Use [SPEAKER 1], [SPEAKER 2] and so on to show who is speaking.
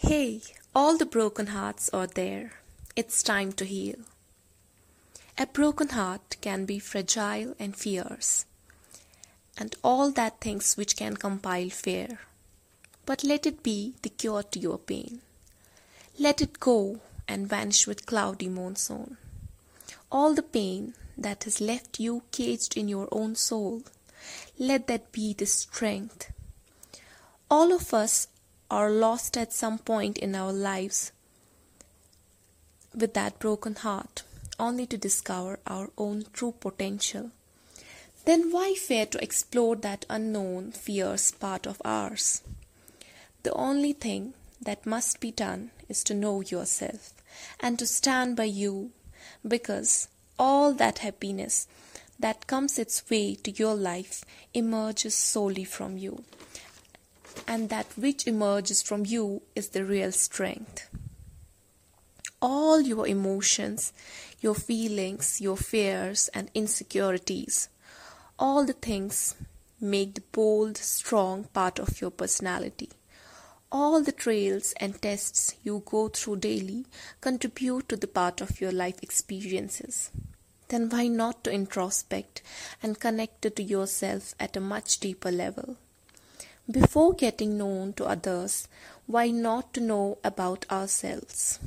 [SPEAKER 1] Hey, all the broken hearts are there. It's time to heal. A broken heart can be fragile and fierce, and all that things which can compile fear. But let it be the cure to your pain. Let it go and vanish with cloudy monsoon. All the pain that has left you caged in your own soul, let that be the strength. All of us are lost at some point in our lives with that broken heart only to discover our own true potential. Then why fear to explore that unknown, fierce part of ours? The only thing that must be done is to know yourself and to stand by you because all that happiness that comes its way to your life emerges solely from you. And that which emerges from you is the real strength all your emotions, your feelings, your fears, and insecurities. All the things make the bold, strong part of your personality. All the trails and tests you go through daily contribute to the part of your life experiences. Then why not to introspect and connect to yourself at a much deeper level? Before getting known to others, why not to know about ourselves?